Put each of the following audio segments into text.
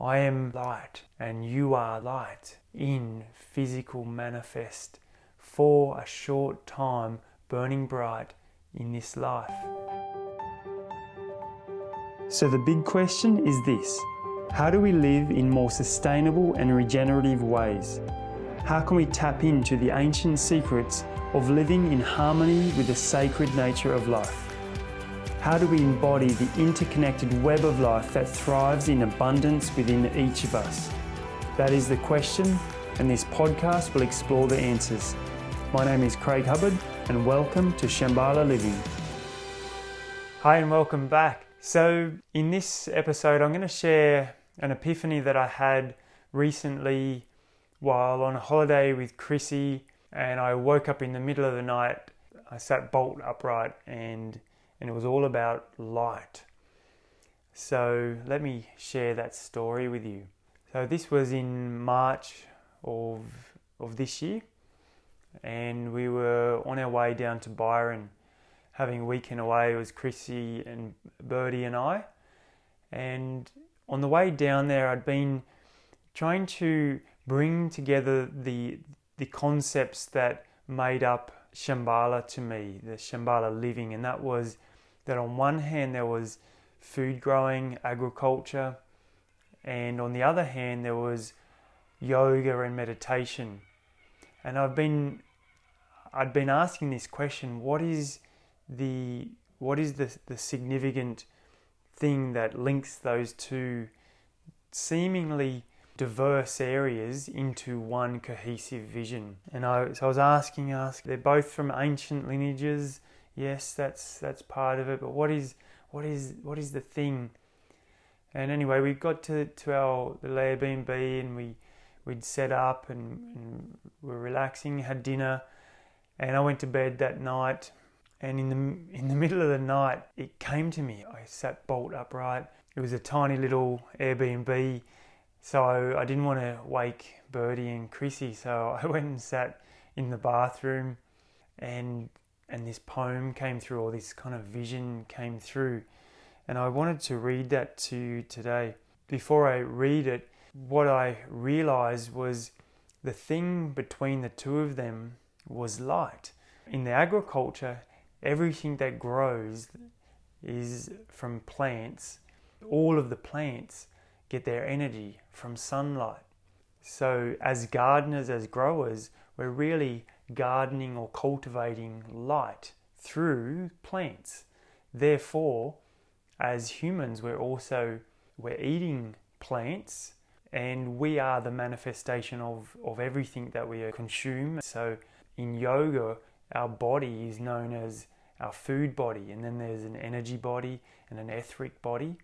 I am light and you are light in physical manifest for a short time, burning bright in this life. So, the big question is this How do we live in more sustainable and regenerative ways? How can we tap into the ancient secrets of living in harmony with the sacred nature of life? How do we embody the interconnected web of life that thrives in abundance within each of us? That is the question, and this podcast will explore the answers. My name is Craig Hubbard, and welcome to Shambhala Living. Hi, and welcome back. So, in this episode, I'm going to share an epiphany that I had recently while on a holiday with Chrissy, and I woke up in the middle of the night. I sat bolt upright and and it was all about light. So let me share that story with you. So this was in March of of this year, and we were on our way down to Byron, having a weekend away. It was Chrissy and Birdie and I, and on the way down there, I'd been trying to bring together the the concepts that made up Shambhala to me, the Shambhala living, and that was that on one hand there was food growing, agriculture, and on the other hand there was yoga and meditation. And I've been I'd been asking this question, what is the what is the, the significant thing that links those two seemingly diverse areas into one cohesive vision? And I, so I was asking, ask, they're both from ancient lineages, yes, that's that's part of it. But what is what is what is the thing? And anyway, we got to to our the Airbnb and we we'd set up and, and we were relaxing, had dinner, and I went to bed that night. And in the in the middle of the night, it came to me. I sat bolt upright. It was a tiny little Airbnb, so I didn't want to wake Birdie and Chrissy. So I went and sat in the bathroom, and and this poem came through, or this kind of vision came through. And I wanted to read that to you today. Before I read it, what I realized was the thing between the two of them was light. In the agriculture, everything that grows is from plants. All of the plants get their energy from sunlight. So, as gardeners, as growers, we're really gardening or cultivating light through plants. Therefore, as humans, we're also we're eating plants and we are the manifestation of, of everything that we consume. So in yoga, our body is known as our food body, and then there's an energy body and an etheric body.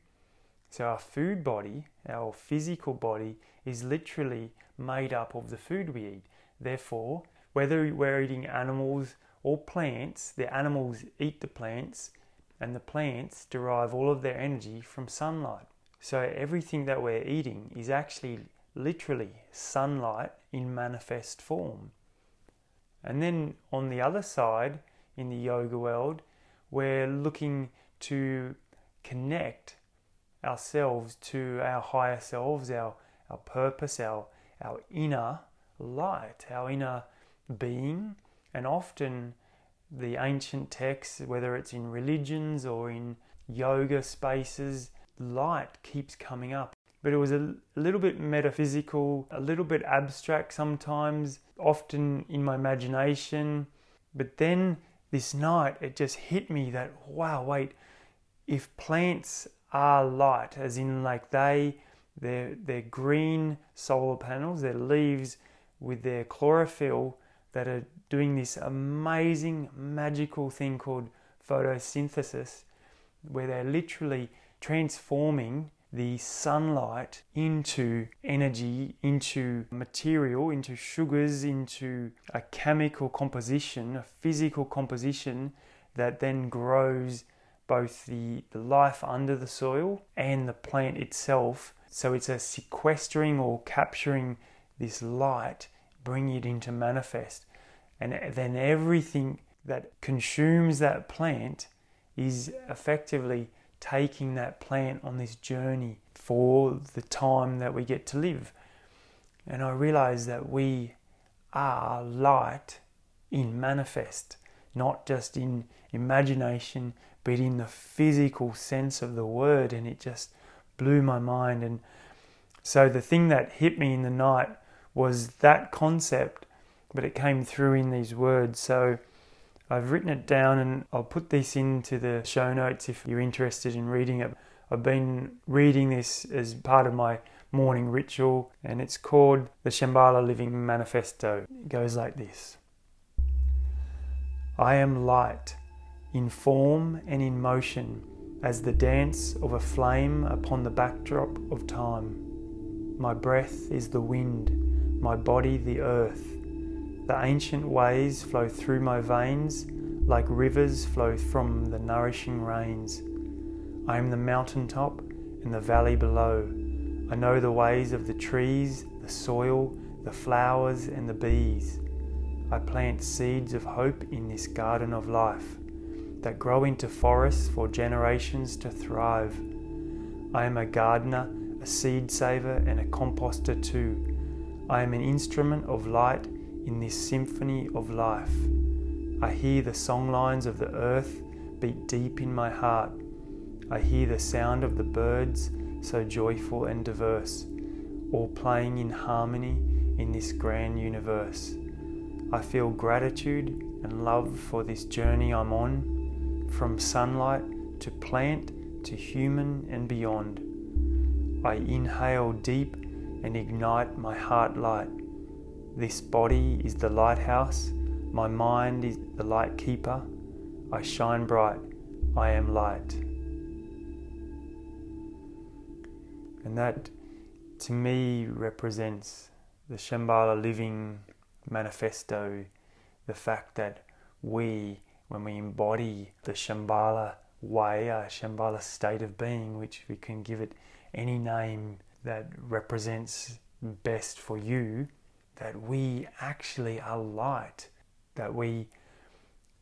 So our food body, our physical body, is literally made up of the food we eat. Therefore, whether we're eating animals or plants, the animals eat the plants and the plants derive all of their energy from sunlight. So everything that we're eating is actually literally sunlight in manifest form. And then on the other side, in the yoga world, we're looking to connect ourselves to our higher selves, our, our purpose, our, our inner light, our inner being, and often the ancient texts, whether it's in religions or in yoga spaces, light keeps coming up. But it was a little bit metaphysical, a little bit abstract sometimes, often in my imagination. But then this night it just hit me that, wow, wait, if plants are light, as in like they, they're, they're green solar panels, their leaves with their chlorophyll that are doing this amazing magical thing called photosynthesis, where they're literally transforming the sunlight into energy, into material, into sugars, into a chemical composition, a physical composition that then grows both the, the life under the soil and the plant itself. So it's a sequestering or capturing this light bring it into manifest. And then everything that consumes that plant is effectively taking that plant on this journey for the time that we get to live. And I realize that we are light in manifest, not just in imagination, but in the physical sense of the word. And it just blew my mind. And so the thing that hit me in the night was that concept, but it came through in these words. So I've written it down and I'll put this into the show notes if you're interested in reading it. I've been reading this as part of my morning ritual and it's called the Shambhala Living Manifesto. It goes like this I am light in form and in motion as the dance of a flame upon the backdrop of time. My breath is the wind, my body the earth. The ancient ways flow through my veins like rivers flow from the nourishing rains. I am the mountain top and the valley below. I know the ways of the trees, the soil, the flowers, and the bees. I plant seeds of hope in this garden of life that grow into forests for generations to thrive. I am a gardener, a seed saver, and a composter too. I am an instrument of light in this symphony of life. I hear the songlines of the earth beat deep in my heart. I hear the sound of the birds, so joyful and diverse, all playing in harmony in this grand universe. I feel gratitude and love for this journey I'm on, from sunlight to plant to human and beyond. I inhale deep and ignite my heart light. This body is the lighthouse, my mind is the light keeper. I shine bright, I am light. And that to me represents the Shambhala living manifesto, the fact that we, when we embody the Shambhala way, a Shambhala state of being, which we can give it any name that represents best for you, that we actually are light, that we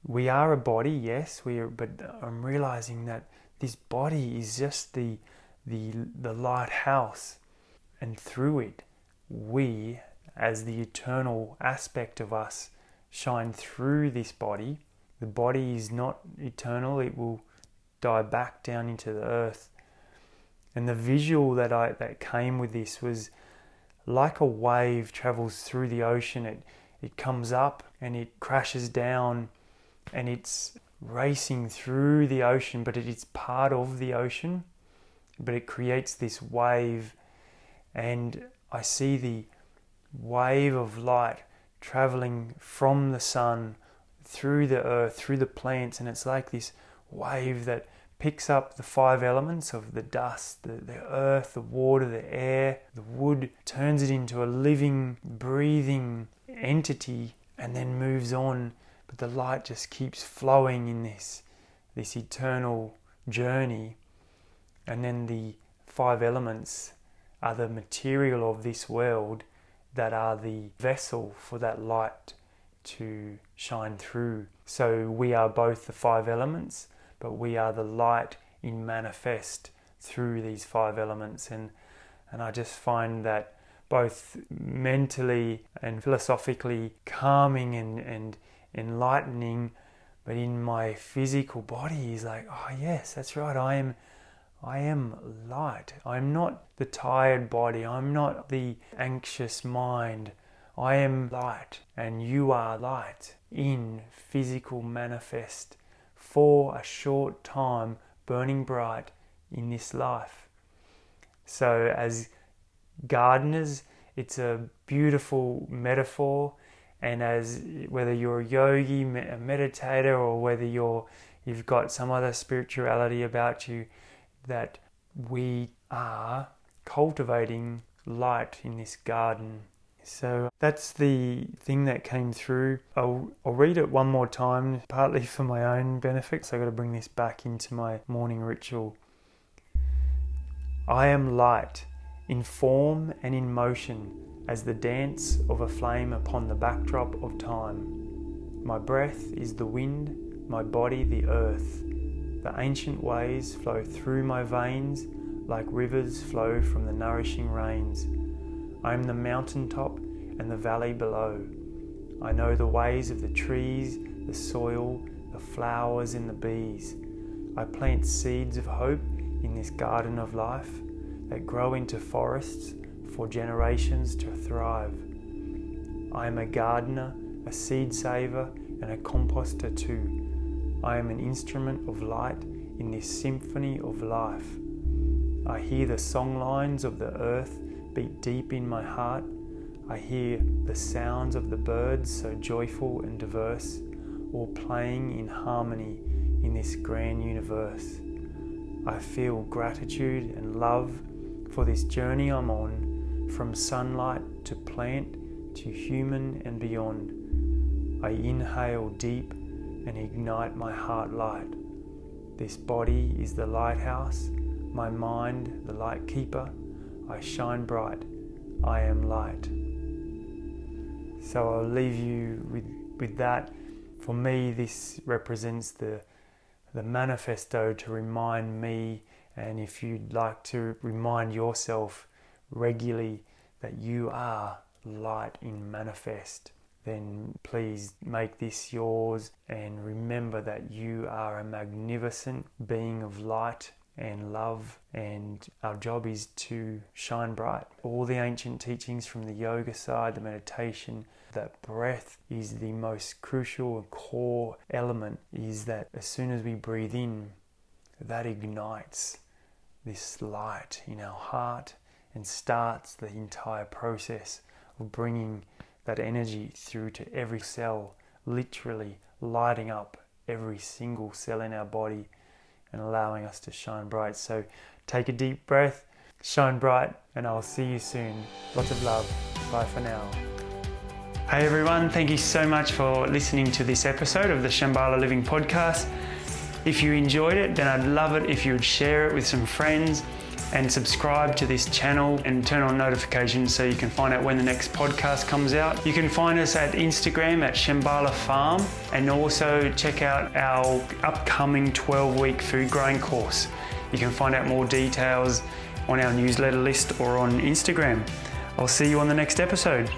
we are a body, yes, we are, but I'm realizing that this body is just the the the lighthouse, and through it, we, as the eternal aspect of us, shine through this body. The body is not eternal; it will die back down into the earth. And the visual that I that came with this was like a wave travels through the ocean, it, it comes up and it crashes down and it's racing through the ocean, but it is part of the ocean, but it creates this wave. And I see the wave of light traveling from the sun through the earth, through the plants, and it's like this wave that picks up the five elements of the dust, the, the earth, the water, the air, the wood, turns it into a living, breathing entity, and then moves on. But the light just keeps flowing in this, this eternal journey. And then the five elements are the material of this world that are the vessel for that light to shine through. So we are both the five elements but we are the light in manifest through these five elements. And and I just find that both mentally and philosophically calming and, and enlightening but in my physical body is like oh yes that's right. I am I am light. I'm not the tired body. I'm not the anxious mind. I am light and you are light in physical manifest for a short time burning bright in this life. So, as gardeners, it's a beautiful metaphor, and as whether you're a yogi, a meditator, or whether you're you've got some other spirituality about you, that we are cultivating light in this garden so that's the thing that came through. I'll, I'll read it one more time, partly for my own benefit, so I've got to bring this back into my morning ritual. I am light, in form and in motion, as the dance of a flame upon the backdrop of time. My breath is the wind, my body the earth. The ancient ways flow through my veins like rivers flow from the nourishing rains. I am the mountain top and the valley below. I know the ways of the trees, the soil, the flowers, and the bees. I plant seeds of hope in this garden of life that grow into forests for generations to thrive. I am a gardener, a seed saver, and a composter too. I am an instrument of light in this symphony of life. I hear the song lines of the earth beat deep in my heart. I hear the sounds of the birds so joyful and diverse, all playing in harmony in this grand universe. I feel gratitude and love for this journey I'm on, from sunlight to plant to human and beyond. I inhale deep and ignite my heart light. This body is the lighthouse, my mind the light keeper. I shine bright, I am light. So I'll leave you with, with that. For me, this represents the, the manifesto to remind me, and if you'd like to remind yourself regularly that you are light in manifest, then please make this yours and remember that you are a magnificent being of light and love, and our job is to shine bright. All the ancient teachings from the yoga side, the meditation, that breath is the most crucial core element, is that as soon as we breathe in, that ignites this light in our heart and starts the entire process of bringing that energy through to every cell, literally lighting up every single cell in our body and allowing us to shine bright. So take a deep breath, shine bright, and I'll see you soon. Lots of love. Bye for now. Hey everyone, thank you so much for listening to this episode of the Shambhala Living Podcast. If you enjoyed it, then I'd love it if you would share it with some friends and subscribe to this channel and turn on notifications so you can find out when the next podcast comes out. You can find us at Instagram at Shambhala Farm and also check out our upcoming 12 week food growing course. You can find out more details on our newsletter list or on Instagram. I'll see you on the next episode.